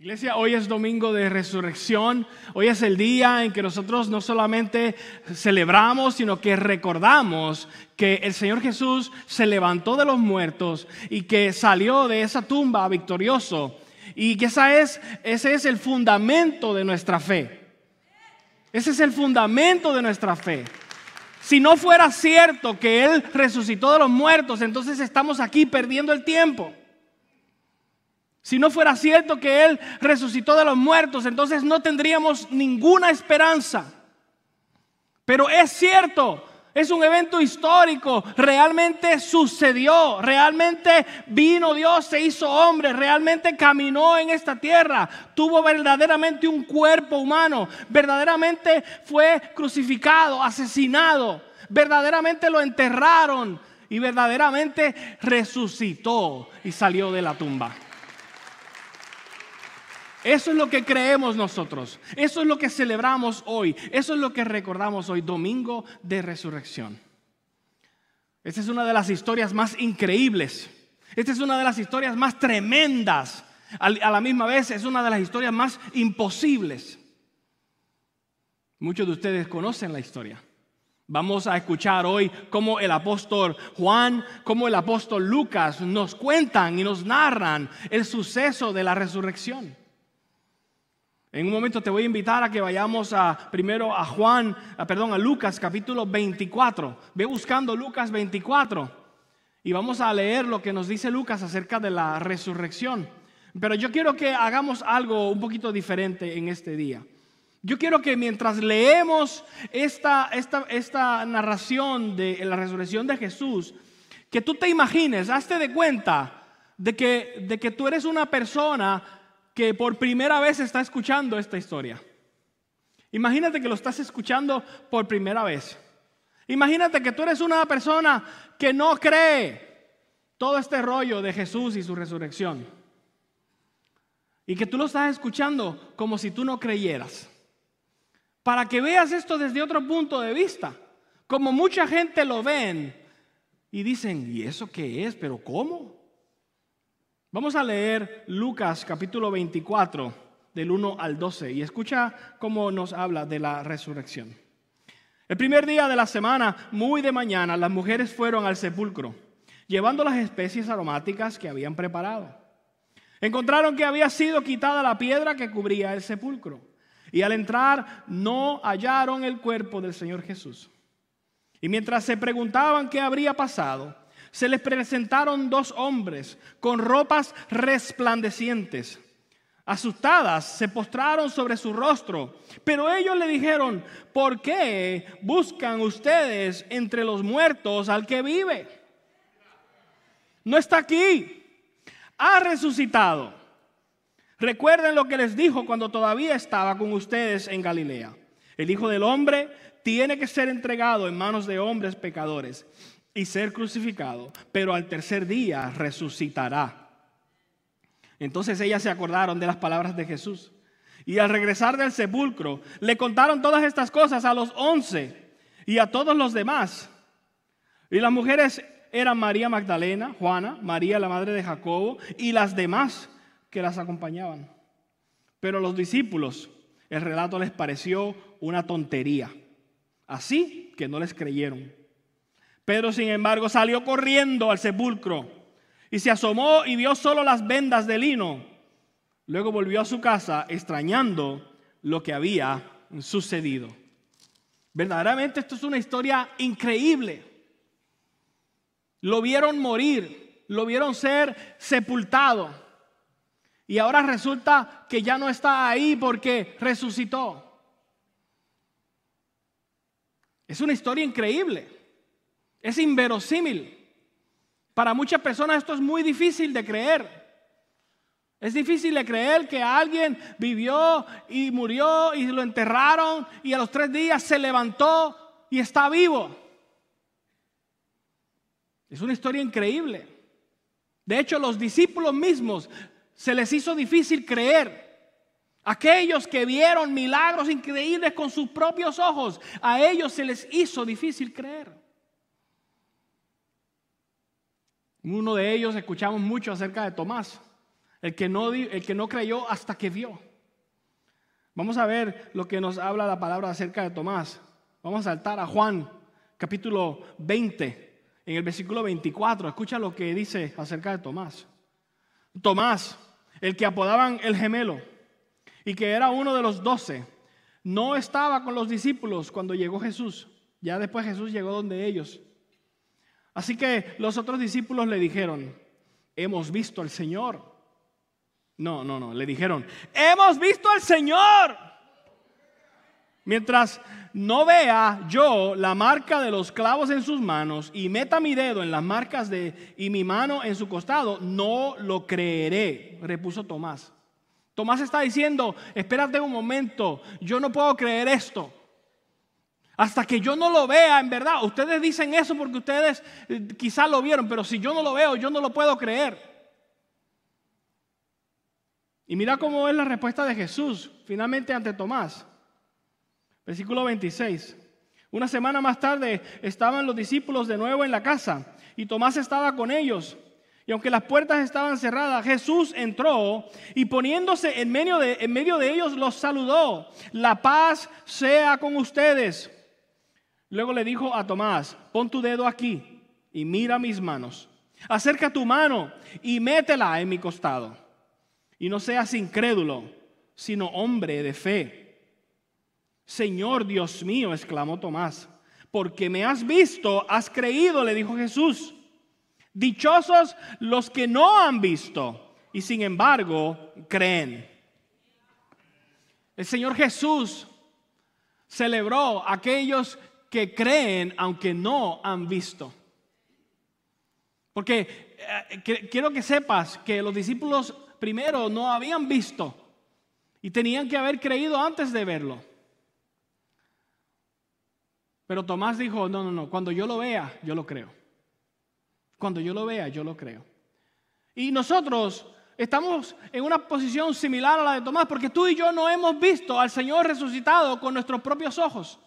Iglesia, hoy es domingo de resurrección, hoy es el día en que nosotros no solamente celebramos, sino que recordamos que el Señor Jesús se levantó de los muertos y que salió de esa tumba victorioso y que esa es, ese es el fundamento de nuestra fe. Ese es el fundamento de nuestra fe. Si no fuera cierto que Él resucitó de los muertos, entonces estamos aquí perdiendo el tiempo. Si no fuera cierto que Él resucitó de los muertos, entonces no tendríamos ninguna esperanza. Pero es cierto, es un evento histórico, realmente sucedió, realmente vino Dios, se hizo hombre, realmente caminó en esta tierra, tuvo verdaderamente un cuerpo humano, verdaderamente fue crucificado, asesinado, verdaderamente lo enterraron y verdaderamente resucitó y salió de la tumba. Eso es lo que creemos nosotros. Eso es lo que celebramos hoy. Eso es lo que recordamos hoy, domingo de resurrección. Esta es una de las historias más increíbles. Esta es una de las historias más tremendas. A la misma vez es una de las historias más imposibles. Muchos de ustedes conocen la historia. Vamos a escuchar hoy cómo el apóstol Juan, cómo el apóstol Lucas nos cuentan y nos narran el suceso de la resurrección. En un momento te voy a invitar a que vayamos a, primero a Juan, perdón, a Lucas capítulo 24. Ve buscando Lucas 24 y vamos a leer lo que nos dice Lucas acerca de la resurrección. Pero yo quiero que hagamos algo un poquito diferente en este día. Yo quiero que mientras leemos esta, esta, esta narración de la resurrección de Jesús, que tú te imagines, hazte de cuenta de que, de que tú eres una persona que por primera vez está escuchando esta historia. Imagínate que lo estás escuchando por primera vez. Imagínate que tú eres una persona que no cree todo este rollo de Jesús y su resurrección. Y que tú lo estás escuchando como si tú no creyeras. Para que veas esto desde otro punto de vista. Como mucha gente lo ven y dicen, ¿y eso qué es? ¿Pero cómo? Vamos a leer Lucas capítulo 24 del 1 al 12 y escucha cómo nos habla de la resurrección. El primer día de la semana, muy de mañana, las mujeres fueron al sepulcro, llevando las especies aromáticas que habían preparado. Encontraron que había sido quitada la piedra que cubría el sepulcro y al entrar no hallaron el cuerpo del Señor Jesús. Y mientras se preguntaban qué habría pasado, se les presentaron dos hombres con ropas resplandecientes. Asustadas, se postraron sobre su rostro, pero ellos le dijeron, ¿por qué buscan ustedes entre los muertos al que vive? No está aquí, ha resucitado. Recuerden lo que les dijo cuando todavía estaba con ustedes en Galilea. El Hijo del Hombre tiene que ser entregado en manos de hombres pecadores y ser crucificado, pero al tercer día resucitará. Entonces ellas se acordaron de las palabras de Jesús. Y al regresar del sepulcro, le contaron todas estas cosas a los once y a todos los demás. Y las mujeres eran María Magdalena, Juana, María la madre de Jacobo y las demás que las acompañaban. Pero a los discípulos el relato les pareció una tontería. Así que no les creyeron. Pedro, sin embargo, salió corriendo al sepulcro y se asomó y vio solo las vendas de lino. Luego volvió a su casa extrañando lo que había sucedido. Verdaderamente esto es una historia increíble. Lo vieron morir, lo vieron ser sepultado. Y ahora resulta que ya no está ahí porque resucitó. Es una historia increíble. Es inverosímil. Para muchas personas esto es muy difícil de creer. Es difícil de creer que alguien vivió y murió y lo enterraron y a los tres días se levantó y está vivo. Es una historia increíble. De hecho, los discípulos mismos se les hizo difícil creer. Aquellos que vieron milagros increíbles con sus propios ojos, a ellos se les hizo difícil creer. Uno de ellos escuchamos mucho acerca de Tomás. El que no, el que no creyó hasta que vio. Vamos a ver lo que nos habla la palabra acerca de Tomás. Vamos a saltar a Juan, capítulo 20, en el versículo 24. Escucha lo que dice acerca de Tomás. Tomás, el que apodaban el gemelo y que era uno de los doce, no estaba con los discípulos cuando llegó Jesús. Ya después Jesús llegó donde ellos. Así que los otros discípulos le dijeron, hemos visto al Señor. No, no, no, le dijeron, hemos visto al Señor. Mientras no vea yo la marca de los clavos en sus manos y meta mi dedo en las marcas de y mi mano en su costado, no lo creeré, repuso Tomás. Tomás está diciendo, espérate un momento, yo no puedo creer esto. Hasta que yo no lo vea, en verdad. Ustedes dicen eso porque ustedes eh, quizás lo vieron, pero si yo no lo veo, yo no lo puedo creer. Y mira cómo es la respuesta de Jesús finalmente ante Tomás. Versículo 26. Una semana más tarde estaban los discípulos de nuevo en la casa y Tomás estaba con ellos. Y aunque las puertas estaban cerradas, Jesús entró y poniéndose en medio de, en medio de ellos los saludó. La paz sea con ustedes. Luego le dijo a Tomás, pon tu dedo aquí y mira mis manos. Acerca tu mano y métela en mi costado. Y no seas incrédulo, sino hombre de fe. Señor Dios mío, exclamó Tomás, porque me has visto, has creído, le dijo Jesús. Dichosos los que no han visto y sin embargo creen. El Señor Jesús celebró a aquellos que creen aunque no han visto. Porque eh, quiero que sepas que los discípulos primero no habían visto y tenían que haber creído antes de verlo. Pero Tomás dijo, no, no, no, cuando yo lo vea, yo lo creo. Cuando yo lo vea, yo lo creo. Y nosotros estamos en una posición similar a la de Tomás, porque tú y yo no hemos visto al Señor resucitado con nuestros propios ojos.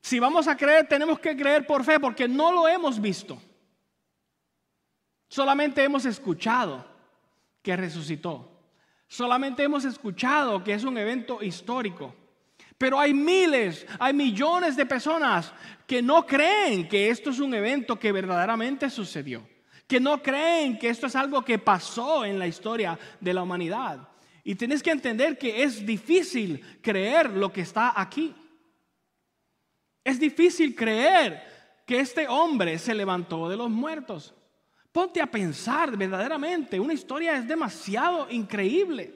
Si vamos a creer, tenemos que creer por fe, porque no lo hemos visto. Solamente hemos escuchado que resucitó. Solamente hemos escuchado que es un evento histórico. Pero hay miles, hay millones de personas que no creen que esto es un evento que verdaderamente sucedió, que no creen que esto es algo que pasó en la historia de la humanidad. Y tienes que entender que es difícil creer lo que está aquí. Es difícil creer que este hombre se levantó de los muertos. Ponte a pensar verdaderamente, una historia es demasiado increíble.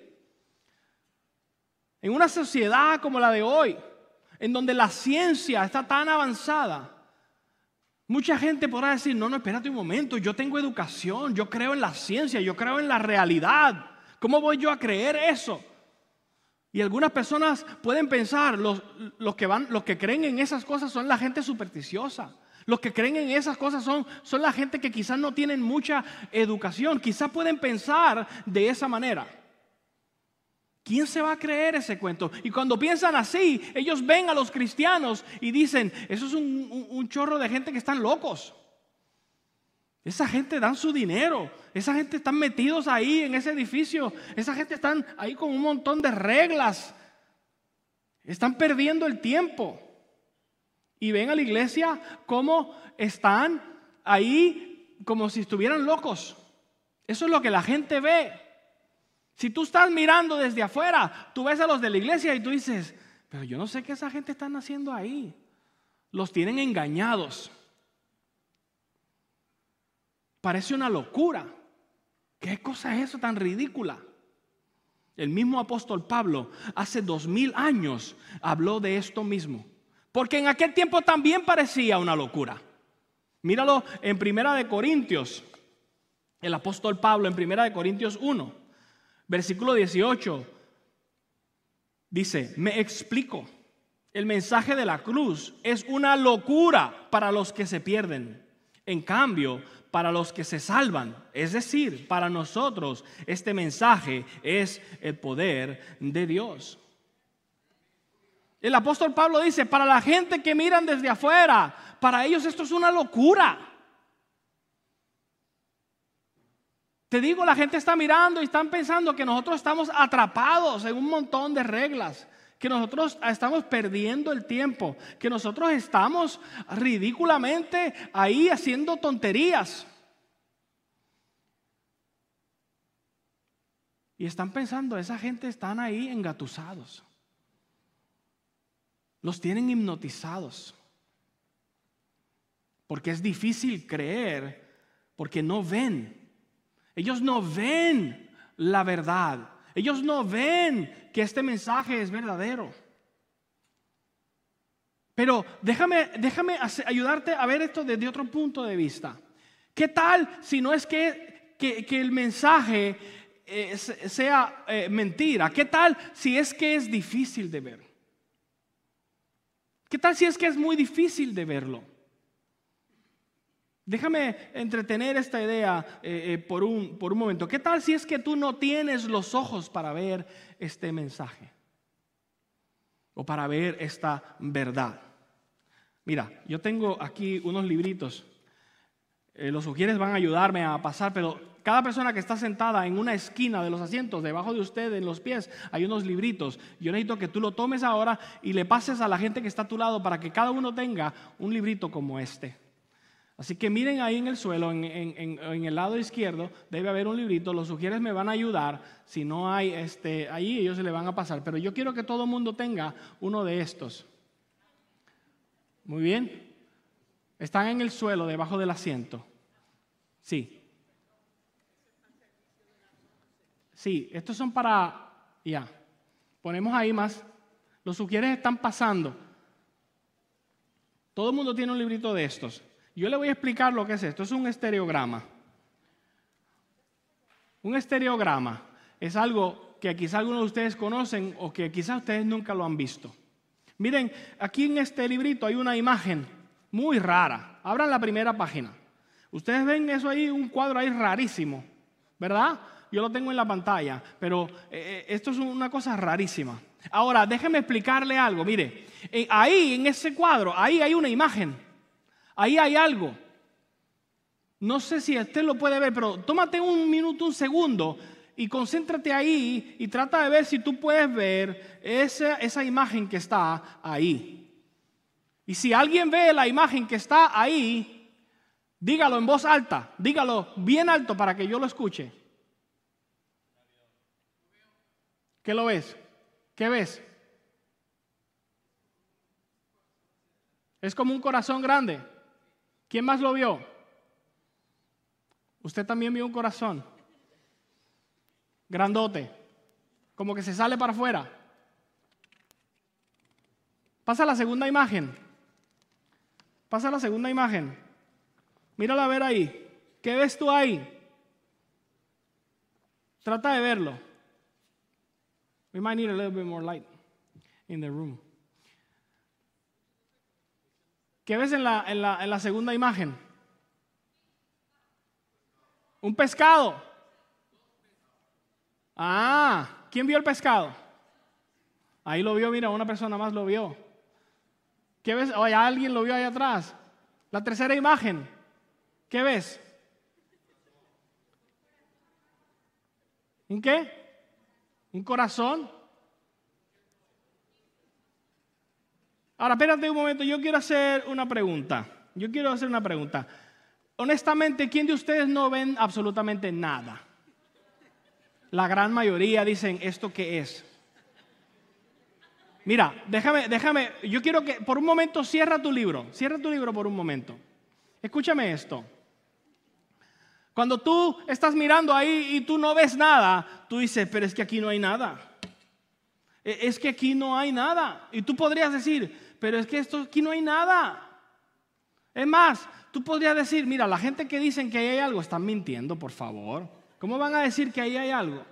En una sociedad como la de hoy, en donde la ciencia está tan avanzada, mucha gente podrá decir, no, no, espérate un momento, yo tengo educación, yo creo en la ciencia, yo creo en la realidad. ¿Cómo voy yo a creer eso? Y algunas personas pueden pensar, los, los, que, van, los que creen en esas cosas son la gente supersticiosa. Los que creen en esas cosas son, son la gente que quizás no tienen mucha educación. Quizás pueden pensar de esa manera. ¿Quién se va a creer ese cuento? Y cuando piensan así, ellos ven a los cristianos y dicen, eso es un, chorro de gente que están locos. Esa gente dan su dinero, esa gente están metidos ahí en ese edificio, esa gente están ahí con un montón de reglas, están perdiendo el tiempo. Y ven a la iglesia como están ahí como si estuvieran locos. Eso es lo que la gente ve. Si tú estás mirando desde afuera, tú ves a los de la iglesia y tú dices, pero yo no sé qué esa gente está haciendo ahí. Los tienen engañados. Parece una locura. ¿Qué cosa es eso tan ridícula? El mismo apóstol Pablo hace dos mil años habló de esto mismo. Porque en aquel tiempo también parecía una locura. Míralo en Primera de Corintios. El apóstol Pablo en Primera de Corintios 1. Versículo 18 dice, me explico, el mensaje de la cruz es una locura para los que se pierden. En cambio, para los que se salvan, es decir, para nosotros, este mensaje es el poder de Dios. El apóstol Pablo dice, para la gente que miran desde afuera, para ellos esto es una locura. Te digo, la gente está mirando y están pensando que nosotros estamos atrapados en un montón de reglas, que nosotros estamos perdiendo el tiempo, que nosotros estamos ridículamente ahí haciendo tonterías. Y están pensando, esa gente están ahí engatusados. Los tienen hipnotizados. Porque es difícil creer, porque no ven ellos no ven la verdad. Ellos no ven que este mensaje es verdadero. Pero déjame, déjame ayudarte a ver esto desde otro punto de vista. ¿Qué tal si no es que, que, el mensaje eh, sea eh, mentira? ¿Qué tal si es que es difícil de ver? ¿Qué tal si es que es muy difícil de verlo? Déjame entretener esta idea eh, eh, por, un, por un momento. ¿Qué tal si es que tú no tienes los ojos para ver este mensaje? O para ver esta verdad. Mira, yo tengo aquí unos libritos. Eh, los sugieres van a ayudarme a pasar, pero cada persona que está sentada en una esquina de los asientos, debajo de usted, en los pies, hay unos libritos. Yo necesito que tú lo tomes ahora y le pases a la gente que está a tu lado para que cada uno tenga un librito como este. Así que miren ahí en el suelo, en, el lado izquierdo, debe haber un librito. Los sugieres me van a ayudar. Si no hay, este, ahí ellos se le van a pasar. Pero yo quiero que todo el mundo tenga uno de estos. Muy bien. Están en el suelo, debajo del asiento. Sí. Sí, estos son para, ya. Ponemos ahí más. Los sugieres están pasando. Todo el mundo tiene un librito de estos. Yo le voy a explicar lo que es esto. Es un estereograma. Un estereograma es algo que quizá algunos de ustedes conocen o que quizás ustedes nunca lo han visto. Miren, aquí en este librito hay una imagen muy rara. Abran la primera página. Ustedes ven eso ahí, un cuadro ahí rarísimo, ¿verdad? Yo lo tengo en la pantalla, pero eh, eh, esto es una cosa rarísima. Ahora, déjenme explicarle algo. Mire, ahí en ese cuadro, ahí hay una imagen. Ahí hay algo. No sé si usted lo puede ver, pero tómate un minuto, un segundo y concéntrate ahí y trata de ver si tú puedes ver esa, esa imagen que está ahí. Y si alguien ve la imagen que está ahí, dígalo en voz alta, dígalo bien alto para que yo lo escuche. ¿Qué lo ves? ¿Qué ves? Es como un corazón grande. ¿Quién más lo vio? Usted también vio un corazón. Grandote. Como que se sale para afuera. Pasa la segunda imagen. Pasa la segunda imagen. Mírala a ver ahí. ¿Qué ves tú ahí? Trata de verlo. We might need a little bit more light in the room. ¿Qué ves en la, en la, segunda imagen? Un pescado. Ah, ¿quién vio el pescado? Ahí lo vio, mira, una persona más lo vio. ¿Qué ves? Oye, alguien lo vio ahí atrás. La tercera imagen. ¿Qué ves? ¿Un qué? ¿Un corazón? Ahora, espérate un momento, yo quiero hacer una pregunta. Yo quiero hacer una pregunta. Honestamente, ¿quién de ustedes no ven absolutamente nada? La gran mayoría dicen, ¿esto qué es? Mira, déjame, déjame, yo quiero que por un momento cierra tu libro, cierra tu libro por un momento. Escúchame esto. Cuando tú estás mirando ahí y tú no ves nada, tú dices, pero es que aquí no hay nada. E, es que aquí no hay nada. Y tú podrías decir, pero es que esto aquí no hay nada. Es más, tú podrías decir, mira, la gente que dicen que ahí hay algo están mintiendo, por favor. ¿Cómo van a decir que ahí hay algo?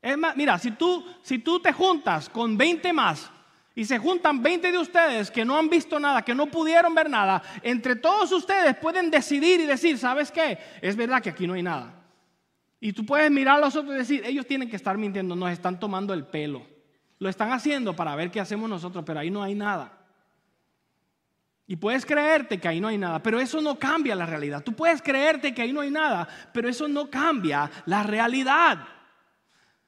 Es más, mira, si tú, si tú te juntas con 20 más y se juntan 20 de ustedes que no han visto nada, que no pudieron ver nada, entre todos ustedes pueden decidir y decir, ¿sabes qué? Es verdad que aquí no hay nada. Y tú puedes mirar a los otros y decir, ellos tienen que estar mintiendo, nos están tomando el pelo. Lo están haciendo para ver qué hacemos nosotros, pero ahí no hay nada. Y puedes creerte que ahí no hay nada, pero eso no cambia la realidad. Tú puedes creerte que ahí no hay nada, pero eso no cambia la realidad.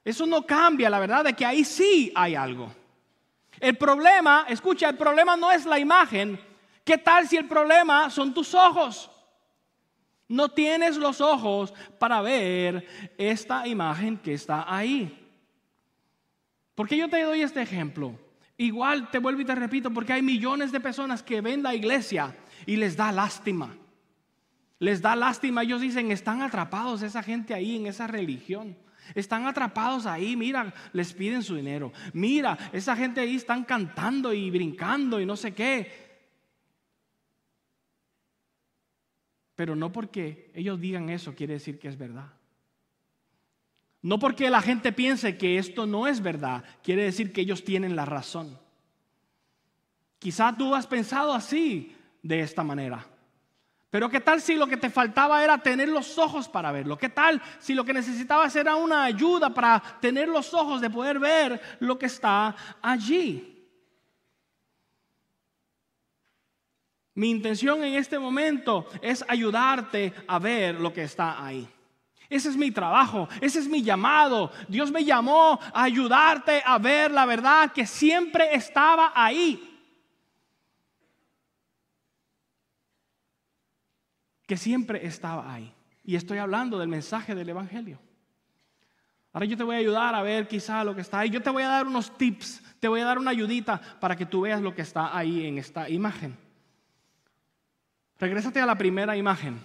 Eso no cambia la verdad de que ahí sí hay algo. El problema, escucha, el problema no es la imagen. ¿Qué tal si el problema son tus ojos? No tienes los ojos para ver esta imagen que está ahí. ¿Por qué yo te doy este ejemplo? Igual te vuelvo y te repito, porque hay millones de personas que ven la iglesia y les da lástima. Les da lástima. Ellos dicen, están atrapados esa gente ahí en esa religión. Están atrapados ahí, mira, les piden su dinero. Mira, esa gente ahí están cantando y brincando y no sé qué. Pero no porque ellos digan eso quiere decir que es verdad. No porque la gente piense que esto no es verdad, quiere decir que ellos tienen la razón. Quizá tú has pensado así, de esta manera. Pero ¿qué tal si lo que te faltaba era tener los ojos para verlo? ¿Qué tal si lo que necesitabas era una ayuda para tener los ojos de poder ver lo que está allí? Mi intención en este momento es ayudarte a ver lo que está ahí. Ese es mi trabajo, ese es mi llamado. Dios me llamó a ayudarte a ver la verdad que siempre estaba ahí. Que siempre estaba ahí. Y estoy hablando del mensaje del Evangelio. Ahora yo te voy a ayudar a ver quizá lo que está ahí. Yo te voy a dar unos tips, te voy a dar una ayudita para que tú veas lo que está ahí en esta imagen. Regrésate a la primera imagen.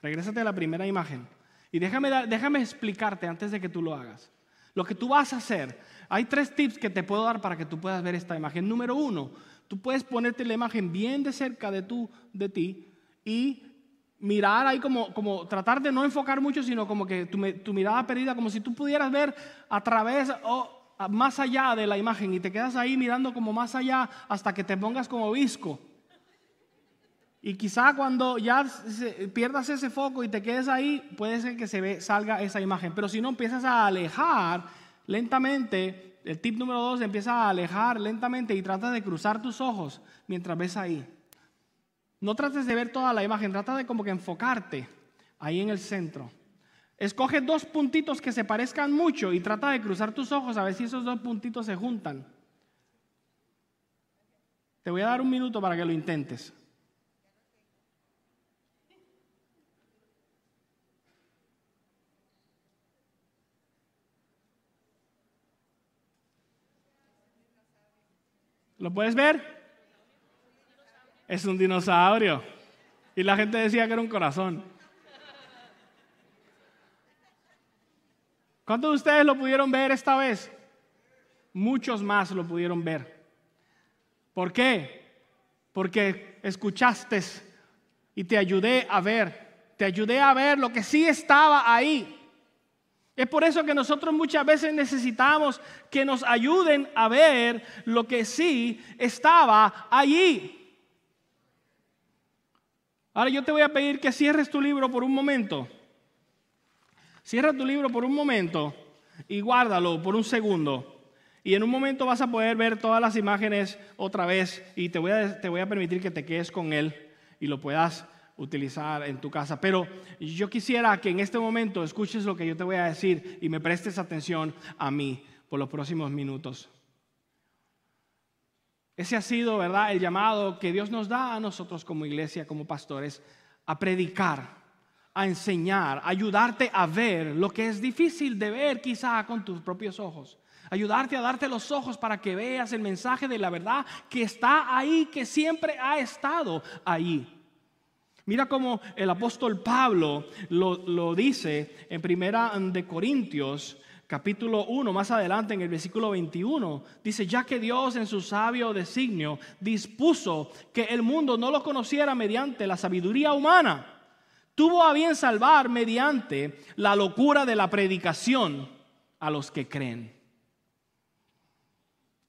Regrésate a la primera imagen. Y déjame, déjame explicarte antes de que tú lo hagas. Lo que tú vas a hacer, hay tres tips que te puedo dar para que tú puedas ver esta imagen. Número uno, tú puedes ponerte la imagen bien de cerca de, tu, de ti y mirar ahí como, como tratar de no enfocar mucho, sino como que tu, tu mirada perdida, como si tú pudieras ver a través o más allá de la imagen y te quedas ahí mirando como más allá hasta que te pongas como visco. Y quizá cuando ya pierdas ese foco y te quedes ahí, puede ser que se salga esa imagen. Pero si no, empiezas a alejar lentamente. El tip número dos, empieza a alejar lentamente y trata de cruzar tus ojos mientras ves ahí. No trates de ver toda la imagen, trata de como que enfocarte ahí en el centro. Escoge dos puntitos que se parezcan mucho y trata de cruzar tus ojos a ver si esos dos puntitos se juntan. Te voy a dar un minuto para que lo intentes. ¿Lo puedes ver? Es un dinosaurio. Y la gente decía que era un corazón. ¿Cuántos de ustedes lo pudieron ver esta vez? Muchos más lo pudieron ver. ¿Por qué? Porque escuchaste y te ayudé a ver. Te ayudé a ver lo que sí estaba ahí. Es por eso que nosotros muchas veces necesitamos que nos ayuden a ver lo que sí estaba allí. Ahora yo te voy a pedir que cierres tu libro por un momento. Cierra tu libro por un momento y guárdalo por un segundo. Y en un momento vas a poder ver todas las imágenes otra vez y te voy a, te voy a permitir que te quedes con él y lo puedas utilizar en tu casa. Pero yo quisiera que en este momento escuches lo que yo te voy a decir y me prestes atención a mí por los próximos minutos. Ese ha sido, ¿verdad?, el llamado que Dios nos da a nosotros como iglesia, como pastores, a predicar, a enseñar, a ayudarte a ver lo que es difícil de ver quizá con tus propios ojos. Ayudarte a darte los ojos para que veas el mensaje de la verdad que está ahí, que siempre ha estado ahí. Mira cómo el apóstol Pablo lo, dice en Primera de Corintios, capítulo 1, más adelante en el versículo 21. Dice, ya que Dios en su sabio designio dispuso que el mundo no lo conociera mediante la sabiduría humana, tuvo a bien salvar mediante la locura de la predicación a los que creen.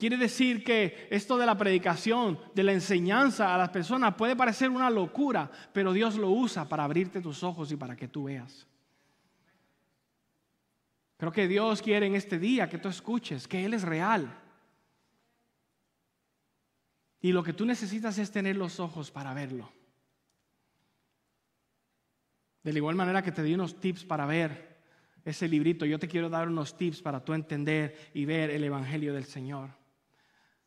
Quiere decir que esto de la predicación, de la enseñanza a las personas puede parecer una locura, pero Dios lo usa para abrirte tus ojos y para que tú veas. Creo que Dios quiere en este día que tú escuches que Él es real. Y lo que tú necesitas es tener los ojos para verlo. De la igual manera que te di unos tips para ver ese librito, yo te quiero dar unos tips para tú entender y ver el Evangelio del Señor.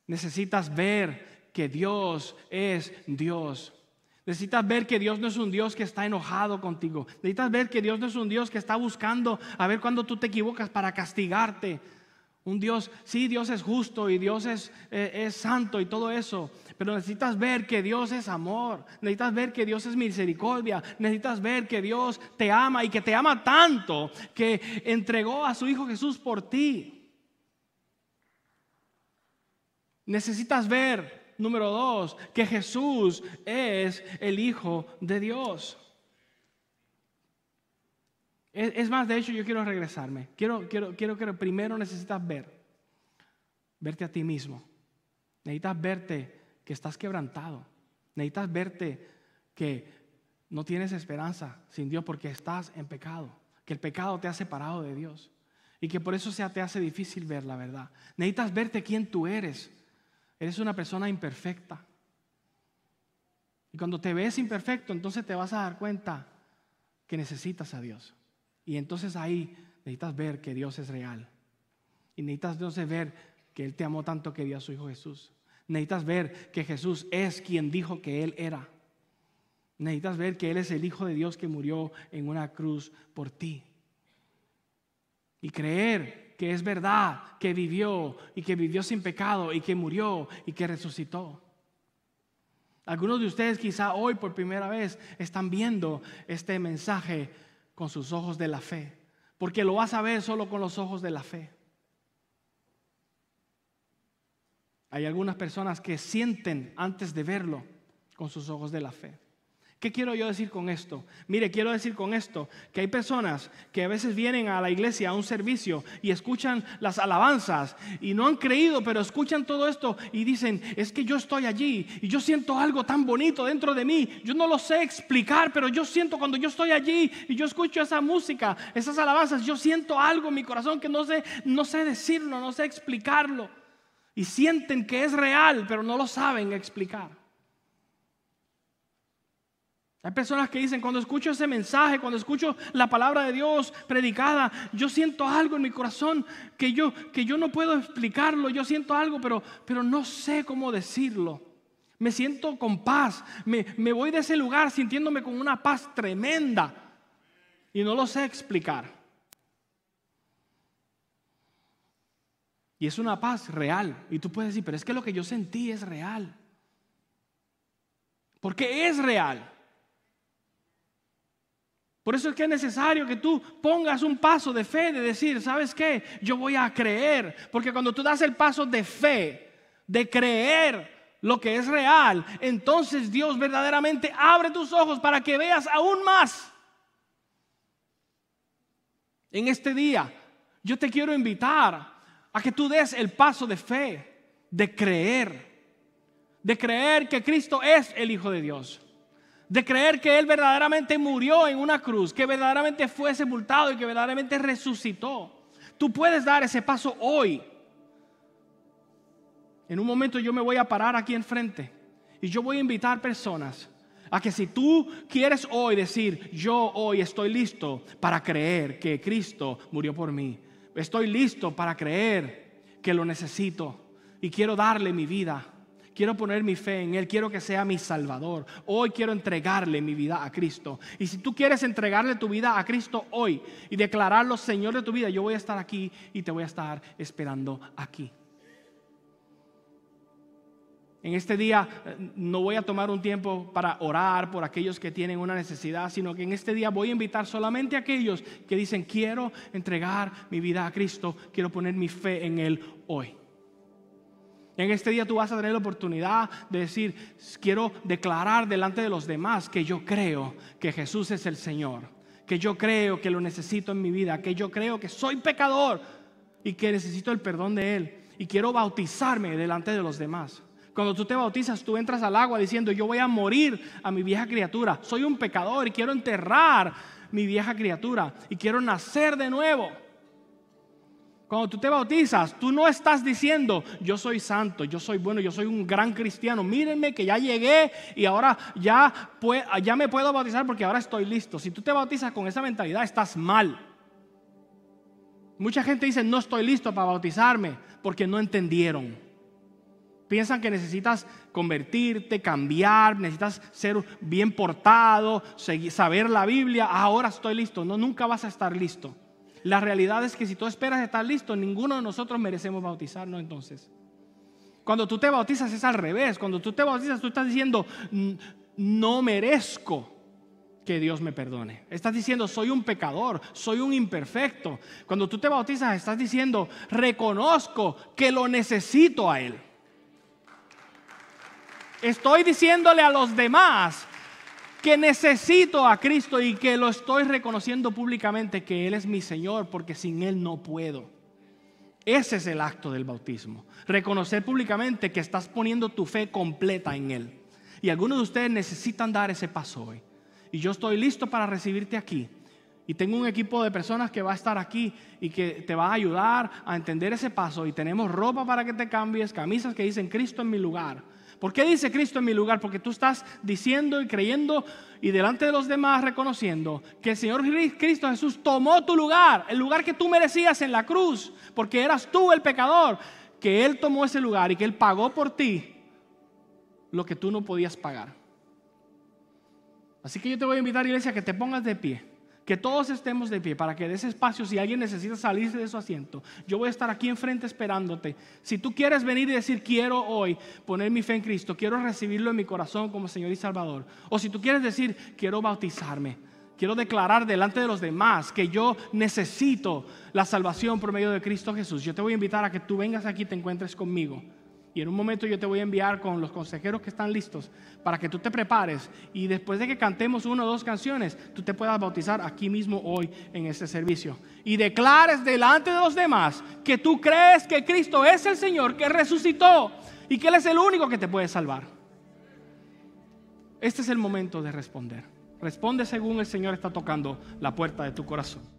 Necesitas ver que Dios es Dios. Necesitas ver que Dios no es un Dios que está enojado contigo. Necesitas ver que Dios no es un Dios que está buscando a ver cuando tú te equivocas para castigarte. Un Dios, sí, Dios es justo y Dios es, eh, es santo y todo eso, pero necesitas ver que Dios es amor, necesitas ver que Dios es misericordia, necesitas ver que Dios te ama y que te ama tanto que entregó a su Hijo Jesús por ti. Necesitas ver, número dos, que Jesús es el Hijo de Dios. Es, más, de hecho, yo quiero regresarme. Quiero, quiero, quiero que primero necesitas ver, verte a ti mismo. Necesitas verte que estás quebrantado. Necesitas verte que no tienes esperanza sin Dios porque estás en pecado. Que el pecado te ha separado de Dios. Y que por eso se te hace difícil ver la verdad. Necesitas verte quién tú eres. Eres una persona imperfecta. Y cuando te ves imperfecto, entonces te vas a dar cuenta que necesitas a Dios. Y entonces ahí necesitas ver que Dios es real. Y necesitas entonces ver que Él te amó tanto que dio a su Hijo Jesús. Necesitas ver que Jesús es quien dijo que Él era. Necesitas ver que Él es el Hijo de Dios que murió en una cruz por ti. Y creer que es verdad, que vivió y que vivió sin pecado y que murió y que resucitó. Algunos de ustedes quizá hoy por primera vez están viendo este mensaje con sus ojos de la fe, porque lo vas a ver solo con los ojos de la fe. Hay algunas personas que sienten antes de verlo con sus ojos de la fe. ¿Qué quiero yo decir con esto? Mire, quiero decir con esto que hay personas que a veces vienen a la iglesia, a un servicio, y escuchan las alabanzas y no han creído, pero escuchan todo esto y dicen, es que yo estoy allí y yo siento algo tan bonito dentro de mí. Yo no lo sé explicar, pero yo siento cuando yo estoy allí y yo escucho esa música, esas alabanzas, yo siento algo en mi corazón que no sé, no sé decirlo, no sé explicarlo. Y sienten que es real, pero no lo saben explicar. Hay personas que dicen, cuando escucho ese mensaje, cuando escucho la palabra de Dios predicada, yo siento algo en mi corazón que yo, que yo no puedo explicarlo, yo siento algo, pero, pero no sé cómo decirlo. Me siento con paz, me, me voy de ese lugar sintiéndome con una paz tremenda y no lo sé explicar. Y es una paz real. Y tú puedes decir, pero es que lo que yo sentí es real. Porque es real. Por eso es que es necesario que tú pongas un paso de fe, de decir, ¿sabes qué? Yo voy a creer. Porque cuando tú das el paso de fe, de creer lo que es real, entonces Dios verdaderamente abre tus ojos para que veas aún más. En este día, yo te quiero invitar a que tú des el paso de fe, de creer, de creer que Cristo es el Hijo de Dios de creer que Él verdaderamente murió en una cruz, que verdaderamente fue sepultado y que verdaderamente resucitó. Tú puedes dar ese paso hoy. En un momento yo me voy a parar aquí enfrente y yo voy a invitar personas a que si tú quieres hoy decir, yo hoy estoy listo para creer que Cristo murió por mí, estoy listo para creer que lo necesito y quiero darle mi vida Quiero poner mi fe en Él, quiero que sea mi Salvador. Hoy quiero entregarle mi vida a Cristo. Y si tú quieres entregarle tu vida a Cristo hoy y declararlo Señor de tu vida, yo voy a estar aquí y te voy a estar esperando aquí. En este día eh, no voy a tomar un tiempo para orar por aquellos que tienen una necesidad, sino que en este día voy a invitar solamente a aquellos que dicen, quiero entregar mi vida a Cristo, quiero poner mi fe en Él hoy. En este día tú vas a tener la oportunidad de decir, quiero declarar delante de los demás que yo creo que Jesús es el Señor, que yo creo que lo necesito en mi vida, que yo creo que soy pecador y que necesito el perdón de Él y quiero bautizarme delante de los demás. Cuando tú te bautizas, tú entras al agua diciendo, yo voy a morir a mi vieja criatura, soy un pecador y quiero enterrar mi vieja criatura y quiero nacer de nuevo. Cuando tú te bautizas, tú no estás diciendo, yo soy santo, yo soy bueno, yo soy un gran cristiano. Mírenme que ya llegué y ahora ya, ya me puedo bautizar porque ahora estoy listo. Si tú te bautizas con esa mentalidad, estás mal. Mucha gente dice, no estoy listo para bautizarme porque no entendieron. Piensan que necesitas convertirte, cambiar, necesitas ser bien portado, saber la Biblia. Ahora estoy listo. No, nunca vas a estar listo. La realidad es que si tú esperas estar listo, ninguno de nosotros merecemos bautizarnos entonces. Cuando tú te bautizas es al revés. Cuando tú te bautizas, tú estás diciendo, no merezco que Dios me perdone. Estás diciendo, soy un pecador, soy un imperfecto. Cuando tú te bautizas, estás diciendo, reconozco que lo necesito a Él. Estoy diciéndole a los demás que necesito a Cristo y que lo estoy reconociendo públicamente que Él es mi Señor porque sin Él no puedo. Ese es el acto del bautismo. Reconocer públicamente que estás poniendo tu fe completa en Él. Y algunos de ustedes necesitan dar ese paso hoy. Y yo estoy listo para recibirte aquí. Y tengo un equipo de personas que va a estar aquí y que te va a ayudar a entender ese paso. Y tenemos ropa para que te cambies, camisas que dicen Cristo en mi lugar ¿Por qué dice Cristo en mi lugar? Porque tú estás diciendo y creyendo y delante de los demás reconociendo que el Señor Cristo Jesús tomó tu lugar, el lugar que tú merecías en la cruz, porque eras tú el pecador, que Él tomó ese lugar y que Él pagó por ti lo que tú no podías pagar. Así que yo te voy a invitar, iglesia, a que te pongas de pie que todos estemos de pie para que de ese espacio, si alguien necesita salirse de su asiento, yo voy a estar aquí enfrente esperándote. Si tú quieres venir y decir, quiero hoy poner mi fe en Cristo, quiero recibirlo en mi corazón como Señor y Salvador, o si tú quieres decir, quiero bautizarme, quiero declarar delante de los demás que yo necesito la salvación por medio de Cristo Jesús, yo te voy a invitar a que tú vengas aquí y te encuentres conmigo. Y en un momento yo te voy a enviar con los consejeros que están listos para que tú te prepares y después de que cantemos una o dos canciones, tú te puedas bautizar aquí mismo hoy en este servicio. Y declares delante de los demás que tú crees que Cristo es el Señor que resucitó y que Él es el único que te puede salvar. Este es el momento de responder. Responde según el Señor está tocando la puerta de tu corazón.